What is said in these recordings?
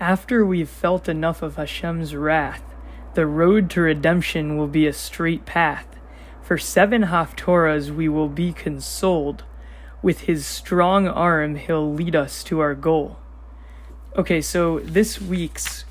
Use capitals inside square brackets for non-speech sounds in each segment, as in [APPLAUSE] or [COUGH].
After we've felt enough of Hashem's wrath, the road to redemption will be a straight path. For seven Haftorahs we will be consoled. With his strong arm, he'll lead us to our goal. Okay, so this week's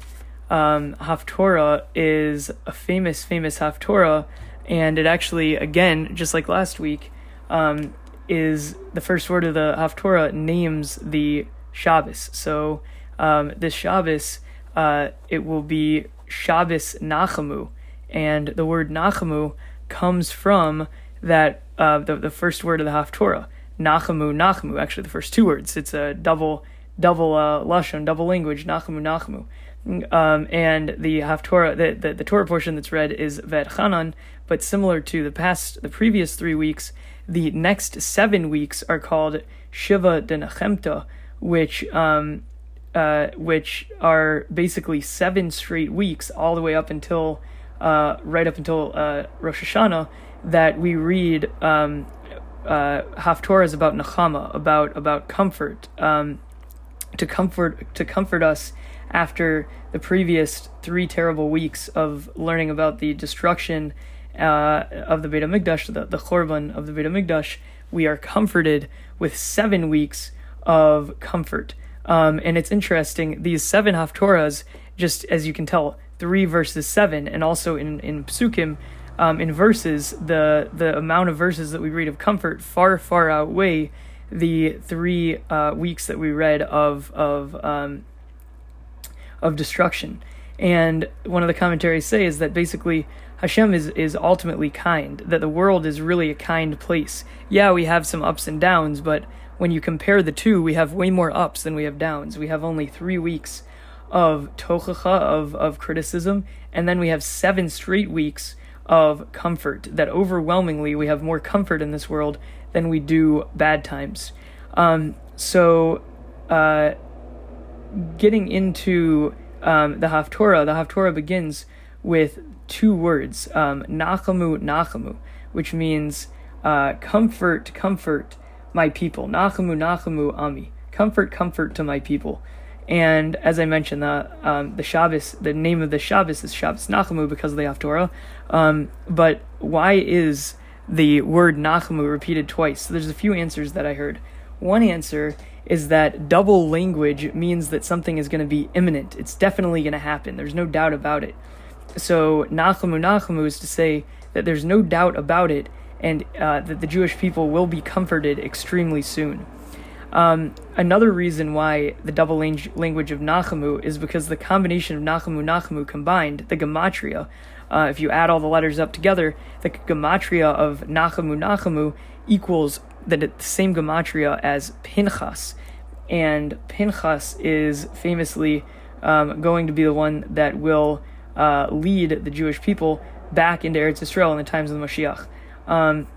um, Haftorah is a famous, famous Haftorah, and it actually, again, just like last week, um, is the first word of the Haftorah names the Shabbos. So um, this Shabbos, uh, it will be Shabbos Nachamu, and the word Nachamu comes from that uh, the the first word of the Haftorah, Nachamu Nachamu. Actually, the first two words. It's a double double uh, lashon, double language. Nachamu Nachamu. Um, and the Haftorah, the, the the Torah portion that's read is Vet but similar to the past, the previous three weeks, the next seven weeks are called Shiva Denachemta, which um, uh, which are basically seven straight weeks, all the way up until uh, right up until uh, Rosh Hashanah, that we read um, uh, Haftorahs about Nechama, about about comfort, um, to comfort to comfort us after the previous three terrible weeks of learning about the destruction uh, of the Beit Hamikdash, the, the Chorban of the Beit Hamikdash, we are comforted with seven weeks of comfort. Um, and it's interesting, these seven Haftorahs, just as you can tell, three verses seven, and also in, in Psukim, um, in verses, the, the amount of verses that we read of comfort far, far outweigh the three uh, weeks that we read of, of, um, of destruction. And one of the commentaries say is that basically Hashem is, is ultimately kind, that the world is really a kind place. Yeah, we have some ups and downs, but when you compare the two, we have way more ups than we have downs. We have only three weeks of tochacha, of, of criticism, and then we have seven straight weeks of comfort, that overwhelmingly we have more comfort in this world than we do bad times. Um, so, uh, getting into um, the Haftorah, the Haftorah begins with two words, um, Nachamu, Nachamu, which means uh, comfort, comfort my people. Nachamu, Nachamu, Ami. Comfort, comfort to my people. And as I mentioned, the um, the Shabbos, the name of the Shabbos is Shabbos Nachamu because of the Haftorah. Um, but why is the word Nachamu repeated twice? So there's a few answers that I heard. One answer is that double language means that something is going to be imminent. It's definitely going to happen. There's no doubt about it. So Nachamu Nachamu is to say that there's no doubt about it, and uh, that the Jewish people will be comforted extremely soon. Um, another reason why the double lang- language of Nachamu is because the combination of Nachamu Nachamu combined, the gematria, uh, if you add all the letters up together, the gematria of Nachamu Nachamu equals the, the same gematria as Pinchas, and Pinchas is famously um, going to be the one that will uh, lead the Jewish people back into Eretz Israel in the times of the Mashiach. Um,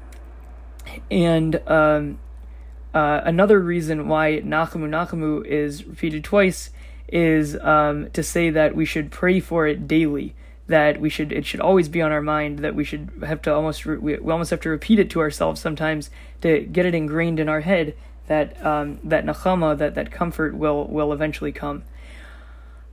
and um, uh, another reason why Nachamu Nachamu is repeated twice is um, to say that we should pray for it daily. That we should, it should always be on our mind. That we should have to almost, re- we, we almost have to repeat it to ourselves sometimes to get it ingrained in our head that um, that nachama, that that comfort will will eventually come.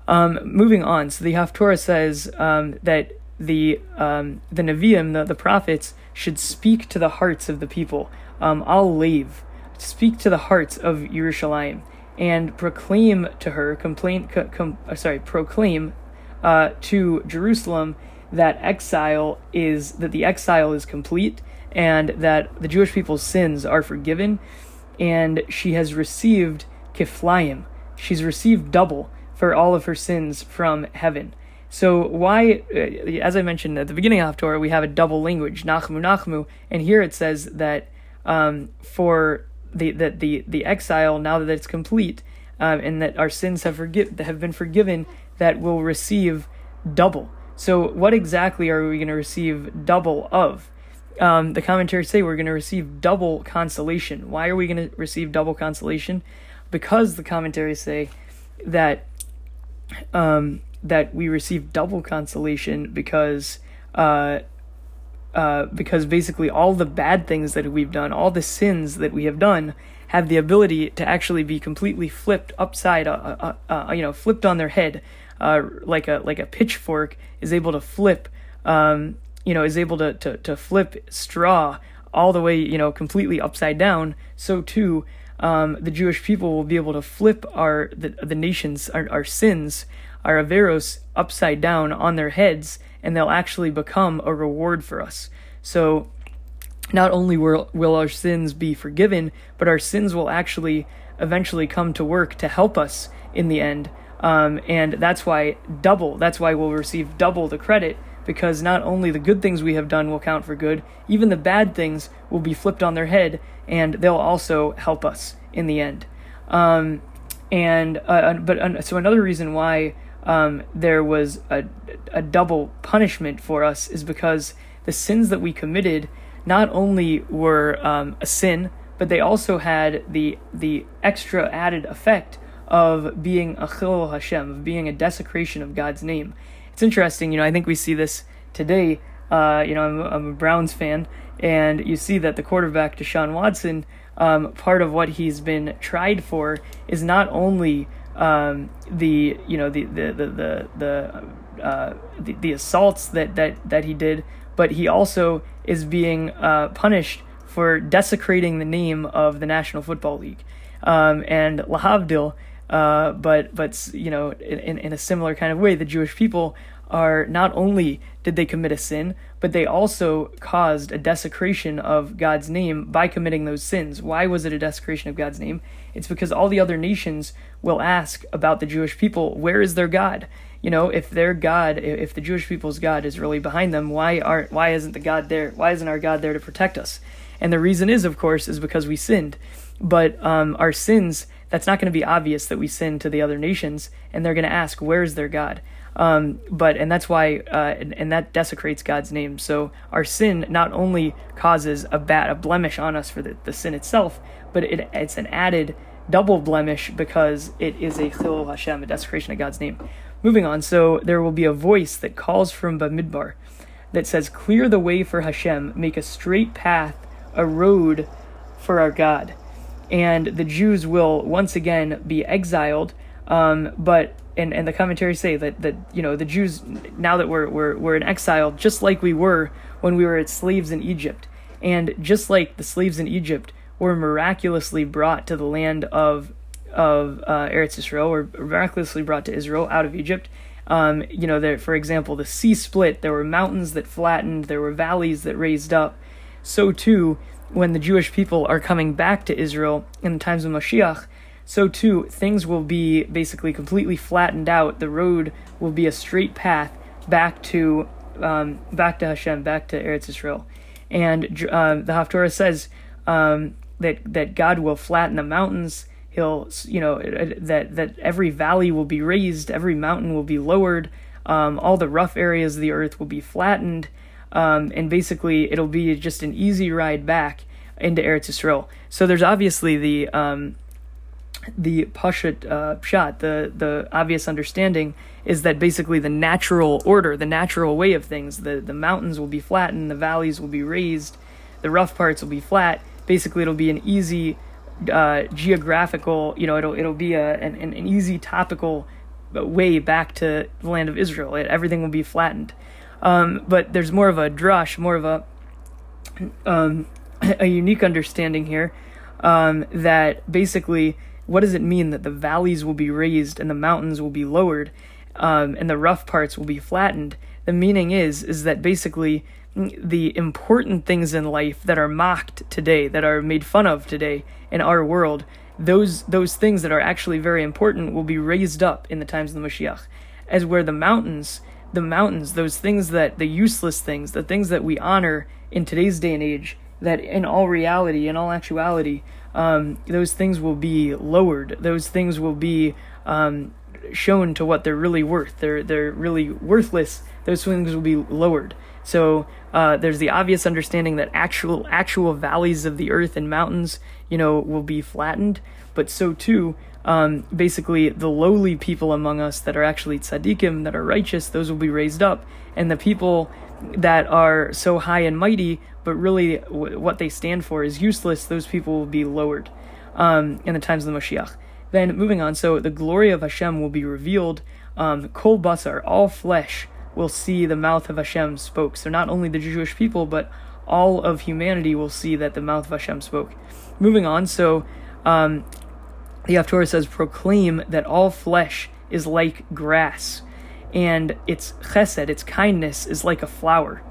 Um, moving on, so the Haftorah says um, that the um, the Nevi'im, the, the prophets, should speak to the hearts of the people. Um, al lev, speak to the hearts of Yerushalayim, and proclaim to her, complain, com, uh, sorry, proclaim uh, to Jerusalem that exile is that the exile is complete and that the Jewish people's sins are forgiven, and she has received kiflayim. She's received double for all of her sins from heaven. So why, uh, as I mentioned at the beginning of Torah, we have a double language, Nachmu Nachmu, and here it says that um, for the, the the the exile now that it's complete, um, and that our sins have forgive have been forgiven, that will receive double. So what exactly are we going to receive double of? Um, the commentaries say we're going to receive double consolation. Why are we going to receive double consolation? Because the commentaries say that um, that we receive double consolation because uh, uh, because basically all the bad things that we've done, all the sins that we have done, have the ability to actually be completely flipped upside, uh, uh, uh, you know, flipped on their head, uh, like a like a pitchfork is able to flip, um, you know, is able to, to to flip straw all the way, you know, completely upside down. So too, um, the Jewish people will be able to flip our the the nations our, our sins, our averos upside down on their heads, and they'll actually become a reward for us. So not only will, will our sins be forgiven, but our sins will actually eventually come to work to help us in the end. Um, and that's why double, that's why we'll receive double the credit, because not only the good things we have done will count for good, even the bad things will be flipped on their head, and they'll also help us in the end. Um, and uh, but uh, so another reason why um, there was a, a double punishment for us is because the sins that we committed not only were um, a sin, but they also had the the extra added effect of being a chilul Hashem, of being a desecration of God's name. It's interesting, you know. I think we see this today. Uh, you know, I'm, I'm, a Browns fan, and you see that the quarterback Deshaun Watson, um, part of what he's been tried for is not only um, the you know the the the the the, uh, the, the assaults that that that he did, but he also is being uh, punished for desecrating the name of the National Football League. Um, and Lahavdil, uh, but but you know, in in a similar kind of way, the Jewish people are not only did they commit a sin, but they also caused a desecration of God's name by committing those sins. Why was it a desecration of God's name? It's because all the other nations will ask about the Jewish people, where is their God? you know, if their God, if the Jewish people's God is really behind them, why aren't why isn't the God there? Why isn't our God there to protect us? And the reason is, of course, is because we sinned. But um, our sins, that's not going to be obvious that we sin to the other nations, and they're going to ask, "Where's their God?" Um, but and that's why, uh, and, and, that desecrates God's name. So our sin not only causes a bad, a blemish on us for the, the sin itself, but it, it's an added double blemish because it is a chilul Hashem, a desecration of God's name. Moving on, so there will be a voice that calls from Bamidbar that says, Clear the way for Hashem, make a straight path, a road for our God. And the Jews will once again be exiled, um, but and, and the commentaries say that, that you know the Jews now that we're, we're we're in exile, just like we were when we were slaves in Egypt, and just like the slaves in Egypt were miraculously brought to the land of of uh, Eretz Israel were miraculously brought to Israel out of Egypt. Um, you know, there, for example, the sea split. There were mountains that flattened. There were valleys that raised up. So too, when the Jewish people are coming back to Israel in the times of Mashiach, so too things will be basically completely flattened out. The road will be a straight path back to um, back to Hashem, back to Eretz Israel. And uh, the Haftorah says um, that that God will flatten the mountains he'll you know that that every valley will be raised every mountain will be lowered um, all the rough areas of the earth will be flattened um, and basically it'll be just an easy ride back into Eretz Yisrael. So there's obviously the um, the pashut uh, pshat, the the obvious understanding is that basically the natural order, the natural way of things, the the mountains will be flattened, the valleys will be raised, the rough parts will be flat. Basically, it'll be an easy uh, geographical, you know, it'll it'll be a an, an easy topical way back to the land of Israel. It, everything will be flattened. Um, but there's more of a drush, more of a um, [LAUGHS] a unique understanding here um, that basically what does it mean that the valleys will be raised and the mountains will be lowered um, and the rough parts will be flattened? The meaning is is that basically the important things in life that are mocked today, that are made fun of today in our world, those those things that are actually very important will be raised up in the times of the Mashiach, as where the mountains, the mountains, those things that the useless things, the things that we honor in today's day and age, that in all reality, in all actuality, um, those things will be lowered. Those things will be um, shown to what they're really worth. They're they're really worthless. Those things will be lowered. So uh, there's the obvious understanding that actual actual valleys of the earth and mountains, you know, will be flattened, but so too, um, basically, the lowly people among us that are actually tzaddikim, that are righteous, those will be raised up, and the people that are so high and mighty, but really w- what they stand for is useless, those people will be lowered. um, in the times of the Moshiach. Then moving on, so the glory of Hashem will be revealed. Um, Kol basar, all flesh will see the mouth of Hashem spoke. So not only the Jewish people, but all of humanity will see that the mouth of Hashem spoke. Moving on, so um, the Haftorah says, proclaim that all flesh is like grass, and its chesed, its kindness, is like a flower.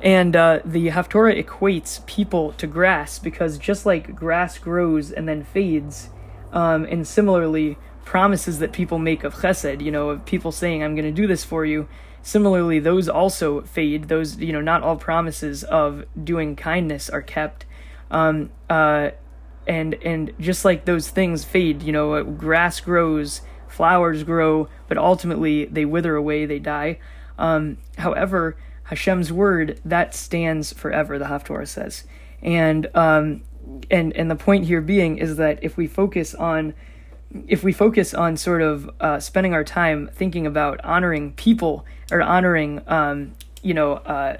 And uh, the Haftorah equates people to grass because just like grass grows and then fades, um, and similarly, promises that people make of chesed, you know, of people saying, I'm going to do this for you, similarly, those also fade. Those, you know, not all promises of doing kindness are kept. Um, uh, and and just like those things fade, you know, grass grows, flowers grow, but ultimately they wither away, they die. Um, however, Hashem's word that stands forever. The Haftorah says, and um, and and the point here being is that if we focus on if we focus on sort of uh, spending our time thinking about honoring people or honoring um, you know uh,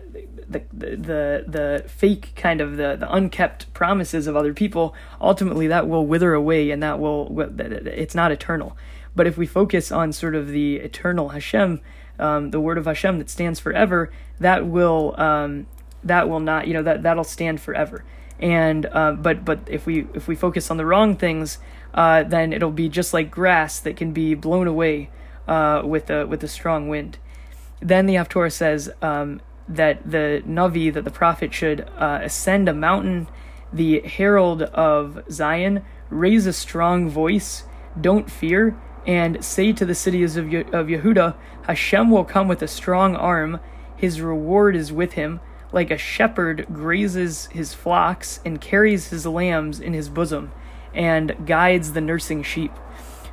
the, the the fake kind of the the unkept promises of other people ultimately that will wither away and that will it's not eternal. But if we focus on sort of the eternal Hashem um, the word of Hashem that stands forever that will um, that will not you know that that'll stand forever. And uh, but but if we if we focus on the wrong things uh, then it'll be just like grass that can be blown away uh, with a with a strong wind then the Haftorah says um, that the Navi, that the prophet should uh, ascend a mountain, the herald of Zion, raise a strong voice, don't fear, and say to the cities of, Ye- of Yehuda, Hashem will come with a strong arm, his reward is with him, like a shepherd grazes his flocks and carries his lambs in his bosom, and guides the nursing sheep.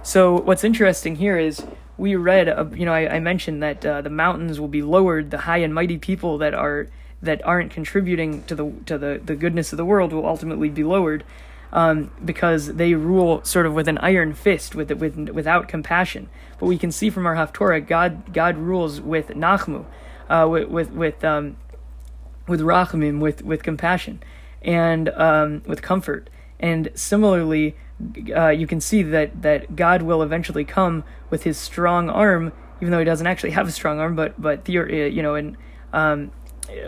So, what's interesting here is we read, uh, you know, I, I mentioned that uh, the mountains will be lowered. The high and mighty people that are that aren't contributing to the to the, the goodness of the world will ultimately be lowered, um, because they rule sort of with an iron fist, with with without compassion. But we can see from our Haftorah, God God rules with nachmu, uh, with with with um, with rachamim, with with compassion, and um, with comfort. And similarly, uh, you can see that that God will eventually come with His strong arm, even though He doesn't actually have a strong arm, but but theory, uh, you know, and um,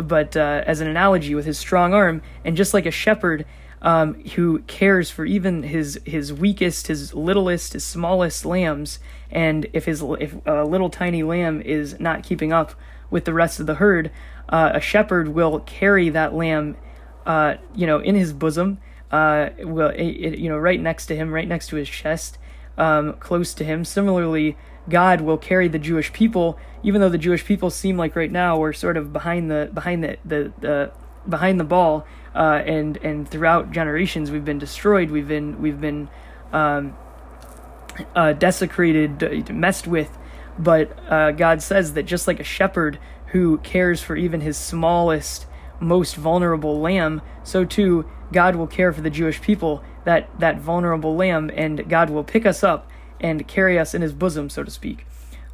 but uh, as an analogy, with His strong arm, and just like a shepherd um, who cares for even his his weakest, his littlest, his smallest lambs, and if his if a little tiny lamb is not keeping up with the rest of the herd, uh, a shepherd will carry that lamb, uh, you know, in his bosom uh, well, it, it, you know, right next to him, right next to his chest, um, close to him. Similarly, God will carry the Jewish people, even though the Jewish people seem like right now we're sort of behind the behind the the, the behind the ball, uh, and and throughout generations we've been destroyed. We've been we've been um, uh, desecrated, messed with. But uh, God says that just like a shepherd who cares for even his smallest, most vulnerable lamb, so too God will care for the Jewish people, that, that vulnerable lamb, and God will pick us up and carry us in his bosom, so to speak.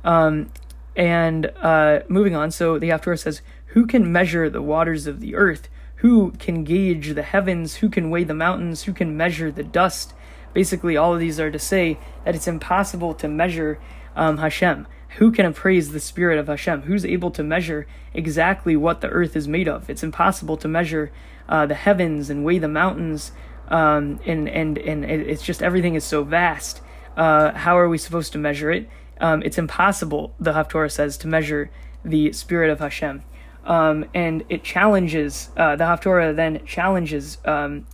Um, and uh, moving on, so the Haftorah says, Who can measure the waters of the earth? Who can gauge the heavens? Who can weigh the mountains? Who can measure the dust? Basically, all of these are to say that it's impossible to measure um, Hashem. Who can appraise the spirit of Hashem? Who's able to measure exactly what the earth is made of? It's impossible to measure uh, the heavens and weigh the mountains, um, and and and it's just everything is so vast. Uh, how are we supposed to measure it? Um, it's impossible, the Haftorah says, to measure the spirit of Hashem. Um, and it challenges, uh, the Haftorah then challenges um,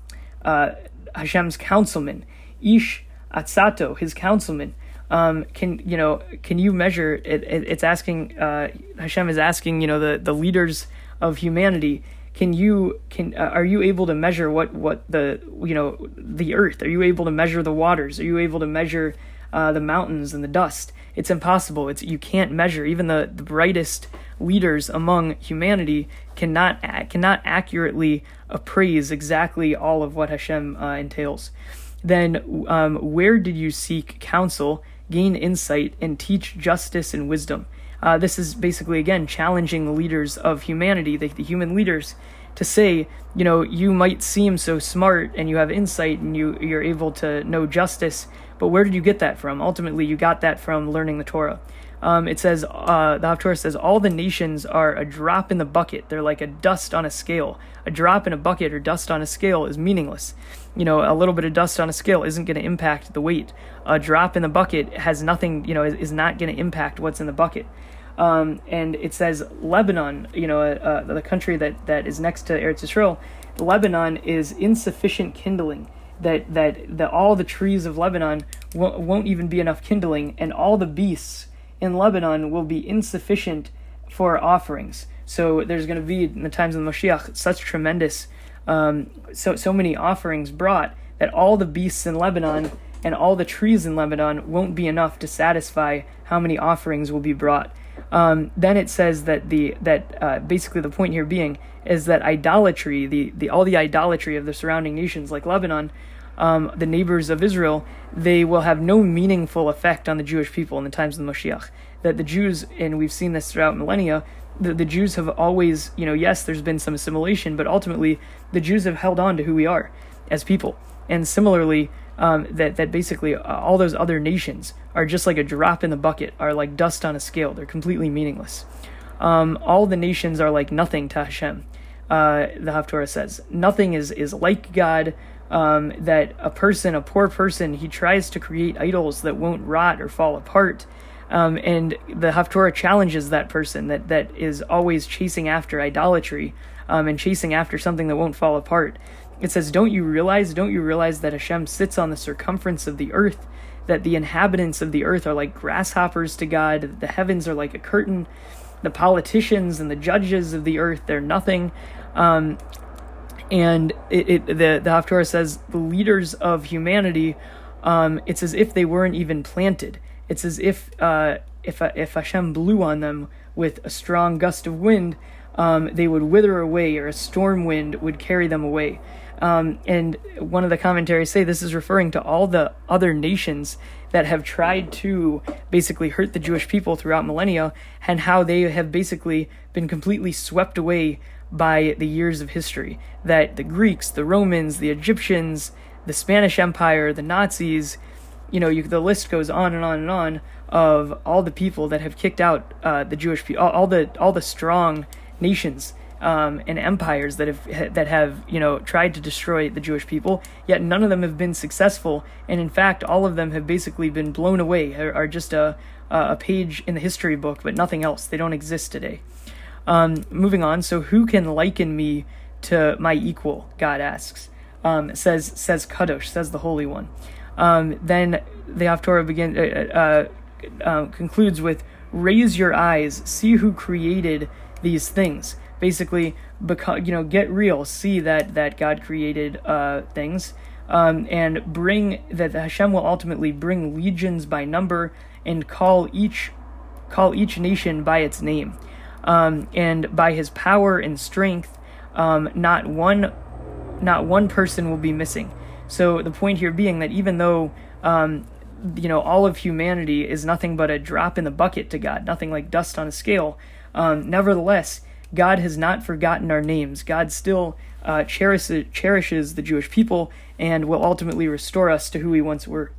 uh, Hashem's councilman, Ish Atzato, his councilman, um, can you know? Can you measure? It, it it's asking. Uh, Hashem is asking. You know the the leaders of humanity. Can you can uh, are you able to measure what what the you know the earth? Are you able to measure the waters? Are you able to measure uh, the mountains and the dust? It's impossible. It's you can't measure. Even the, the brightest leaders among humanity cannot cannot accurately appraise exactly all of what Hashem uh, entails. Then um, where did you seek counsel? gain insight, and teach justice and wisdom. Uh, this is basically, again, challenging the leaders of humanity, the, the human leaders, to say, you know, you might seem so smart and you have insight and you you're able to know justice, but where did you get that from? Ultimately, you got that from learning the Torah. Um, it says uh, the Haftorah says all the nations are a drop in the bucket. They're like a dust on a scale. A drop in a bucket or dust on a scale is meaningless. You know, a little bit of dust on a scale isn't going to impact the weight. A drop in the bucket has nothing. You know, is, is not going to impact what's in the bucket. Um, and it says Lebanon, you know, uh, uh, the country that, that is next to Eretz Yisrael, Lebanon is insufficient kindling. That that that all the trees of Lebanon won't, won't even be enough kindling, and all the beasts in Lebanon will be insufficient for offerings. So there's going to be in the times of the Moshiach such tremendous, um, so so many offerings brought that all the beasts in Lebanon and all the trees in Lebanon won't be enough to satisfy how many offerings will be brought. Um, then it says that the that uh, basically the point here being is that idolatry, the, the all the idolatry of the surrounding nations like Lebanon, um, the neighbors of Israel, they will have no meaningful effect on the Jewish people in the times of the Moshiach. That the Jews, and we've seen this throughout millennia, the, the Jews have always, you know, yes, there's been some assimilation, but ultimately the Jews have held on to who we are as people. And similarly, um, that that basically uh, all those other nations are just like a drop in the bucket, are like dust on a scale. They're completely meaningless. Um, all the nations are like nothing to Hashem. Uh, the Haftorah says nothing is is like God. Um, that a person, a poor person, he tries to create idols that won't rot or fall apart. Um, and the Haftorah challenges that person that, that is always chasing after idolatry um, and chasing after something that won't fall apart. It says, Don't you realize, don't you realize that Hashem sits on the circumference of the earth, that the inhabitants of the earth are like grasshoppers to God, the heavens are like a curtain, the politicians and the judges of the earth, they're nothing. Um, and it, it, the, the Haftorah says, the leaders of humanity, um, it's as if they weren't even planted. It's as if, uh, if, if Hashem blew on them with a strong gust of wind, um, they would wither away, or a storm wind would carry them away. Um, and one of the commentaries say this is referring to all the other nations that have tried to basically hurt the Jewish people throughout millennia and how they have basically been completely swept away by the years of history. That the Greeks, the Romans, the Egyptians, the Spanish Empire, the Nazis, you know, you, the list goes on and on and on of all the people that have kicked out uh, the Jewish people, all, all the all the strong nations um, and empires that have that have you know tried to destroy the Jewish people. Yet none of them have been successful, and in fact, all of them have basically been blown away. Are, are just a a page in the history book, but nothing else. They don't exist today. Um, moving on. So who can liken me to my equal? God asks. Um, says says Kadosh says the Holy One. Um, then the Haftorah begin uh, uh, uh, concludes with raise your eyes, see who created these things basically become you know get real see that that god created uh, things um, and bring that hashem will ultimately bring legions by number and call each call each nation by its name um, and by his power and strength um, not one not one person will be missing. So the point here being that even though um, you know all of humanity is nothing but a drop in the bucket to god nothing like dust on a scale um, nevertheless God has not forgotten our names. God still uh, cherishes, cherishes the Jewish people and will ultimately restore us to who we once were.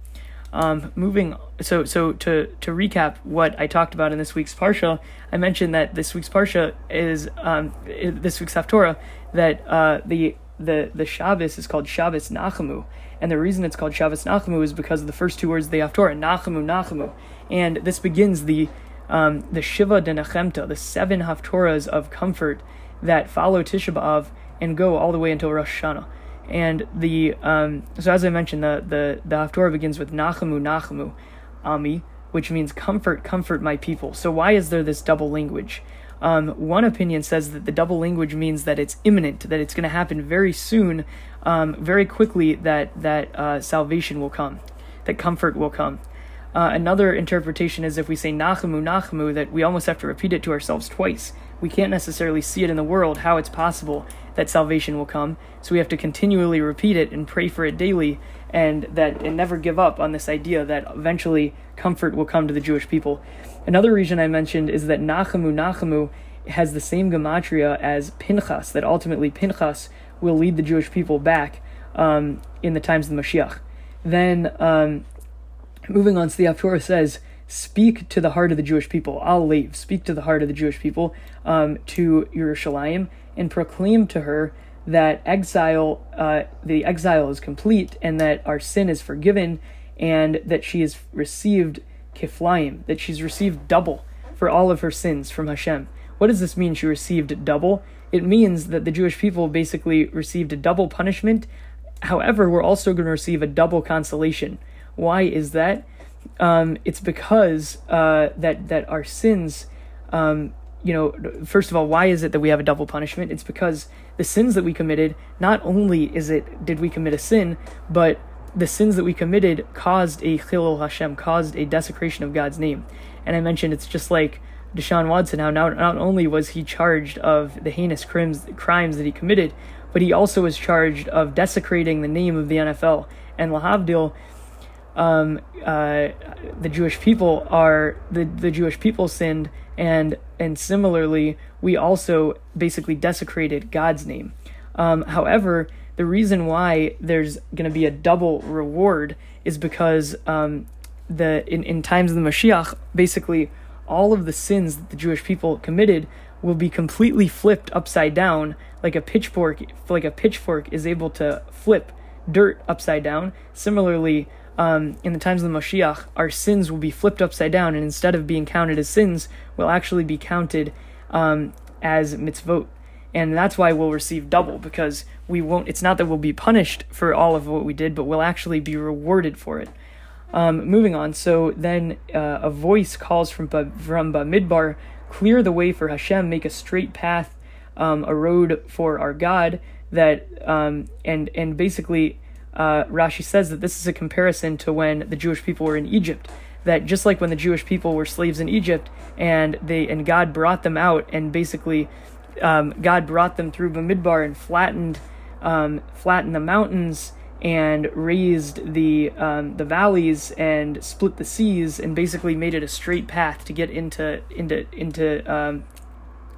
Um, moving so so to to recap what I talked about in this week's parsha, I mentioned that this week's parsha is um, this week's haftorah that uh, the the the Shabbos is called Shabbos Nachamu, and the reason it's called Shabbos Nachamu is because of the first two words of the haftorah Nachamu Nachamu, and this begins the um, the Shiva de Nechemta, the seven Haftorahs of comfort that follow Tisha B'Av and go all the way until Rosh Hashanah. And the um, so as I mentioned, the the the Haftorah begins with Nachamu Nachamu, Ami, which means comfort, comfort my people. So why is there this double language? Um, one opinion says that the double language means that it's imminent, that it's going to happen very soon, um, very quickly. That that uh, salvation will come, that comfort will come. Uh, another interpretation is if we say Nachamu, Nachamu, that we almost have to repeat it to ourselves twice. We can't necessarily see it in the world how it's possible that salvation will come, so we have to continually repeat it and pray for it daily, and that and never give up on this idea that eventually comfort will come to the Jewish people. Another reason I mentioned is that Nachamu, Nachamu has the same gematria as Pinchas, that ultimately Pinchas will lead the Jewish people back um, in the times of the Mashiach. Then, um, moving on, so the says, speak to the heart of the Jewish people. al lev. Speak to the heart of the Jewish people, um, to Yerushalayim, and proclaim to her that exile, uh, the exile is complete, and that our sin is forgiven, and that she has received kiflayim, that she's received double for all of her sins from Hashem. What does this mean? She received double. It means that the Jewish people basically received a double punishment. However, we're also going to receive a double consolation. Why is that? Um, it's because uh, that that our sins, um, you know, first of all, why is it that we have a double punishment? It's because the sins that we committed. Not only is it did we commit a sin, but the sins that we committed caused a chilul Hashem, caused a desecration of God's name. And I mentioned it's just like Deshaun Watson, how not, not only was he charged of the heinous crimes, crimes that he committed, but he also was charged of desecrating the name of the NFL. And Lahavdil, um, uh, the Jewish people are the, the Jewish people sinned, and and similarly, we also basically desecrated God's name. Um, however, the reason why there's going to be a double reward is because um, the in, in times of the Mashiach, basically all of the sins that the Jewish people committed will be completely flipped upside down, like a pitchfork, like a pitchfork is able to flip dirt upside down. Similarly, um, in the times of the Moshiach, our sins will be flipped upside down, and instead of being counted as sins, will actually be counted um, as mitzvot. And that's why we'll receive double because we won't. It's not that we'll be punished for all of what we did, but we'll actually be rewarded for it. Um, moving on, so then uh, a voice calls from from Midbar, clear the way for Hashem, make a straight path, um, a road for our God. That um, and and basically, uh, Rashi says that this is a comparison to when the Jewish people were in Egypt. That just like when the Jewish people were slaves in Egypt, and they and God brought them out, and basically, um, God brought them through Bamidbar and flattened um, flattened the mountains and raised the um, the valleys and split the seas and basically made it a straight path to get into into into um,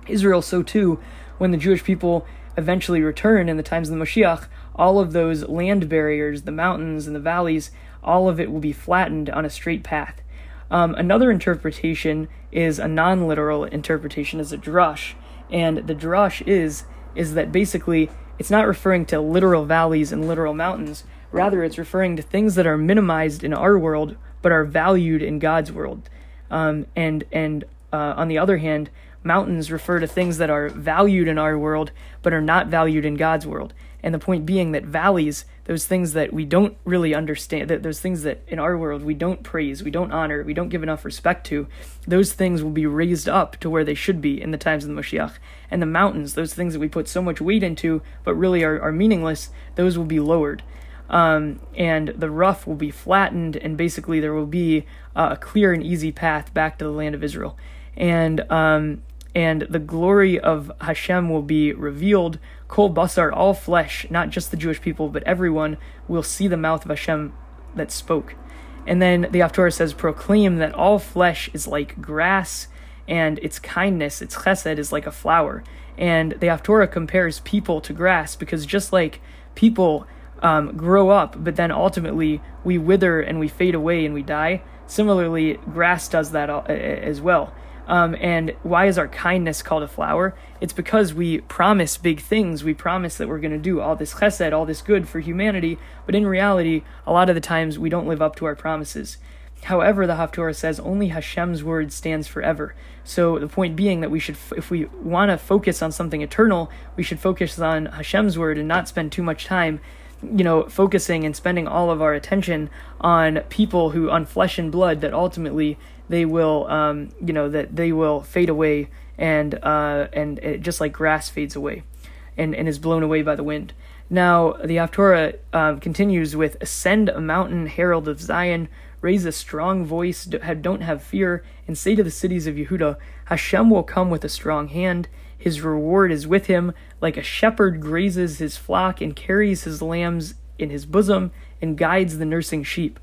Israel. So too, when the Jewish people eventually return in the times of the Mashiach, all of those land barriers, the mountains and the valleys, all of it will be flattened on a straight path. Um, another interpretation is a non-literal interpretation, is a drush, and the drush is is that basically it's not referring to literal valleys and literal mountains. Rather, it's referring to things that are minimized in our world but are valued in God's world. Um, and and uh, on the other hand, mountains refer to things that are valued in our world but are not valued in God's world. And the point being that valleys, those things that we don't really understand, that those things that in our world we don't praise, we don't honor, we don't give enough respect to, those things will be raised up to where they should be in the times of the Mashiach. And the mountains, those things that we put so much weight into but really are, are meaningless, those will be lowered. Um, and the rough will be flattened, and basically there will be uh, a clear and easy path back to the land of Israel. And um, and the glory of Hashem will be revealed. Kol basar, all flesh, not just the Jewish people, but everyone will see the mouth of Hashem that spoke. And then the Haftorah says, proclaim that all flesh is like grass, and its kindness, its chesed, is like a flower. And the Haftorah compares people to grass because just like people um, grow up, but then ultimately we wither and we fade away and we die, similarly, grass does that as well. Um, and why is our kindness called a flower? It's because we promise big things. We promise that we're going to do all this chesed, all this good for humanity, but in reality, a lot of the times we don't live up to our promises. However, the Haftorah says only Hashem's word stands forever. So the point being that we should, if we want to focus on something eternal, we should focus on Hashem's word and not spend too much time you know, focusing and spending all of our attention on people who, on flesh and blood, that ultimately they will, um, you know, that they will fade away and uh, and it, just like grass fades away, and and is blown away by the wind. Now the Haftorah um, continues with ascend a mountain, herald of Zion, raise a strong voice, don't have fear, and say to the cities of Yehuda, Hashem will come with a strong hand. His reward is with him, like a shepherd grazes his flock and carries his lambs in his bosom and guides the nursing sheep.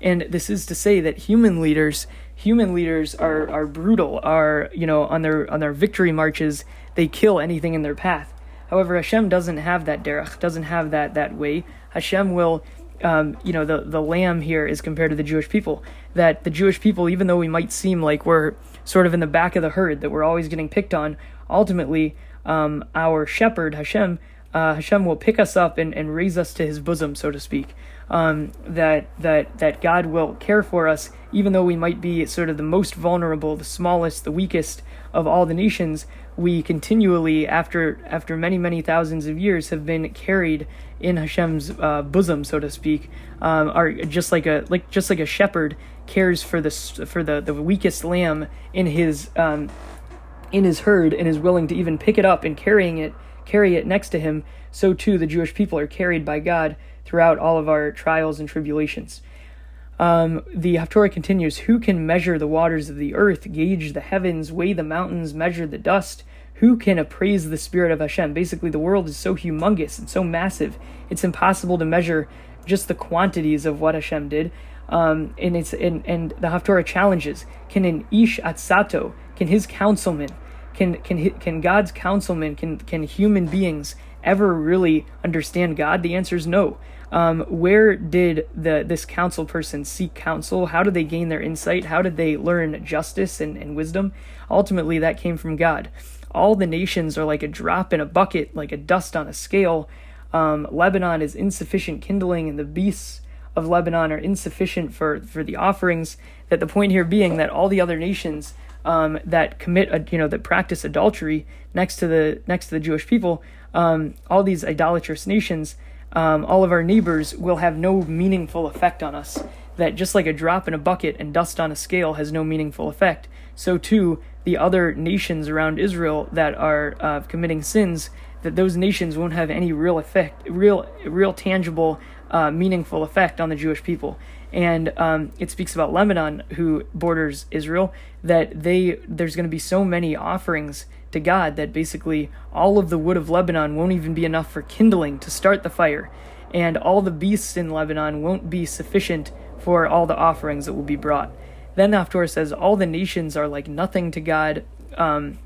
And this is to say that human leaders, human leaders are, are brutal, are, you know, on their, on their victory marches, they kill anything in their path. However, Hashem doesn't have that derech, doesn't have that, that way. Hashem will, um, you know, the, the lamb here is compared to the Jewish people. That the Jewish people, even though we might seem like we're sort of in the back of the herd, that we're always getting picked on, ultimately, um, our shepherd, Hashem, uh, Hashem will pick us up and, and raise us to his bosom, so to speak. Um, that that that God will care for us, even though we might be sort of the most vulnerable, the smallest, the weakest of all the nations. We continually, after after many many thousands of years, have been carried in Hashem's uh, bosom, so to speak. Um, are just like a like just like a shepherd cares for the for the the weakest lamb in his um, in his herd and is willing to even pick it up and carrying it carry it next to him, so too the Jewish people are carried by God throughout all of our trials and tribulations. Um, the Haftorah continues Who can measure the waters of the earth, gauge the heavens, weigh the mountains, measure the dust? Who can appraise the spirit of Hashem? Basically, the world is so humongous and so massive, it's impossible to measure just the quantities of what Hashem did. Um, and it's and, and the Haftorah challenges: Can an ish atsato, can his councilman, can can can God's councilmen, can can human beings ever really understand God? The answer is no. Um, where did the this council person seek counsel? How did they gain their insight? How did they learn justice and, and wisdom? Ultimately, that came from God. All the nations are like a drop in a bucket, like a dust on a scale. Um, Lebanon is insufficient kindling, and the beasts of Lebanon are insufficient for, for the offerings. That the point here being that all the other nations um, that commit, you know, that practice adultery next to the next to the Jewish people, um, all these idolatrous nations, um, all of our neighbors will have no meaningful effect on us. That just like a drop in a bucket and dust on a scale has no meaningful effect, so too the other nations around Israel that are uh, committing sins, that those nations won't have any real effect, real, real tangible, uh, meaningful effect on the Jewish people and um, it speaks about Lebanon, who borders Israel, that they there's going to be so many offerings to God that basically all of the wood of Lebanon won't even be enough for kindling to start the fire, and all the beasts in Lebanon won't be sufficient for all the offerings that will be brought. Then Haftorah says all the nations are like nothing to God, um,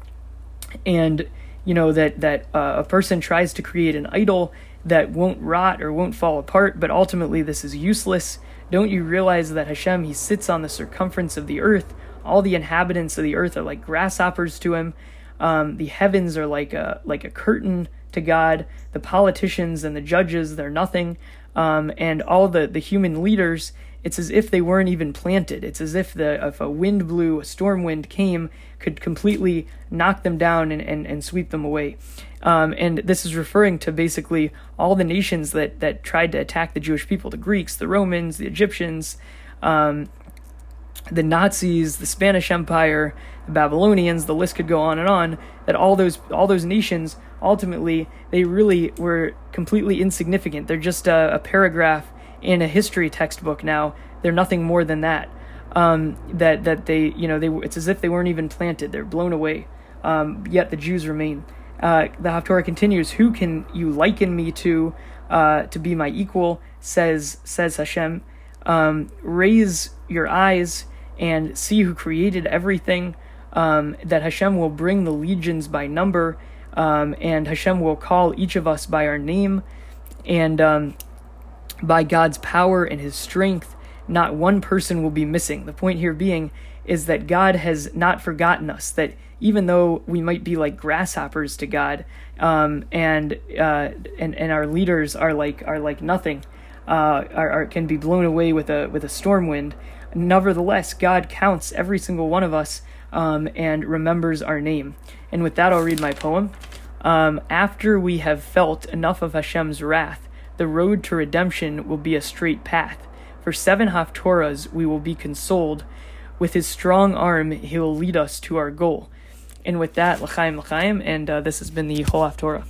and you know that that uh, a person tries to create an idol that won't rot or won't fall apart, but ultimately this is useless don't you realize that Hashem, He sits on the circumference of the earth? All the inhabitants of the earth are like grasshoppers to Him. Um, the heavens are like a like a curtain to God. The politicians and the judges, they're nothing. Um, and all the, the human leaders, it's as if they weren't even planted. It's as if the if a wind blew, a storm wind came, could completely knock them down and, and, and sweep them away. Um, and this is referring to basically all the nations that, that tried to attack the Jewish people the Greeks, the Romans, the Egyptians, um, the Nazis, the Spanish Empire, the Babylonians, the list could go on and on, that all those all those nations ultimately they really were completely insignificant. They're just a, a paragraph in a history textbook now. They're nothing more than that. Um, that that they you know they it's as if they weren't even planted. They're blown away. Um, yet the Jews remain. Uh, the Haftorah continues, "Who can you liken me to, uh, to be my equal?" says says Hashem. Um, raise your eyes and see who created everything. Um, that Hashem will bring the legions by number, um, and Hashem will call each of us by our name, and um, by God's power and His strength. Not one person will be missing. The point here being is that God has not forgotten us. That even though we might be like grasshoppers to God, um, and uh, and and our leaders are like are like nothing, uh, are, are can be blown away with a with a storm wind. Nevertheless, God counts every single one of us um, and remembers our name. And with that, I'll read my poem. Um, after we have felt enough of Hashem's wrath, the road to redemption will be a straight path. For seven Haftorahs we will be consoled. With his strong arm, he will lead us to our goal. And with that, l'chaim l'chaim, and uh, this has been the whole Haftorah.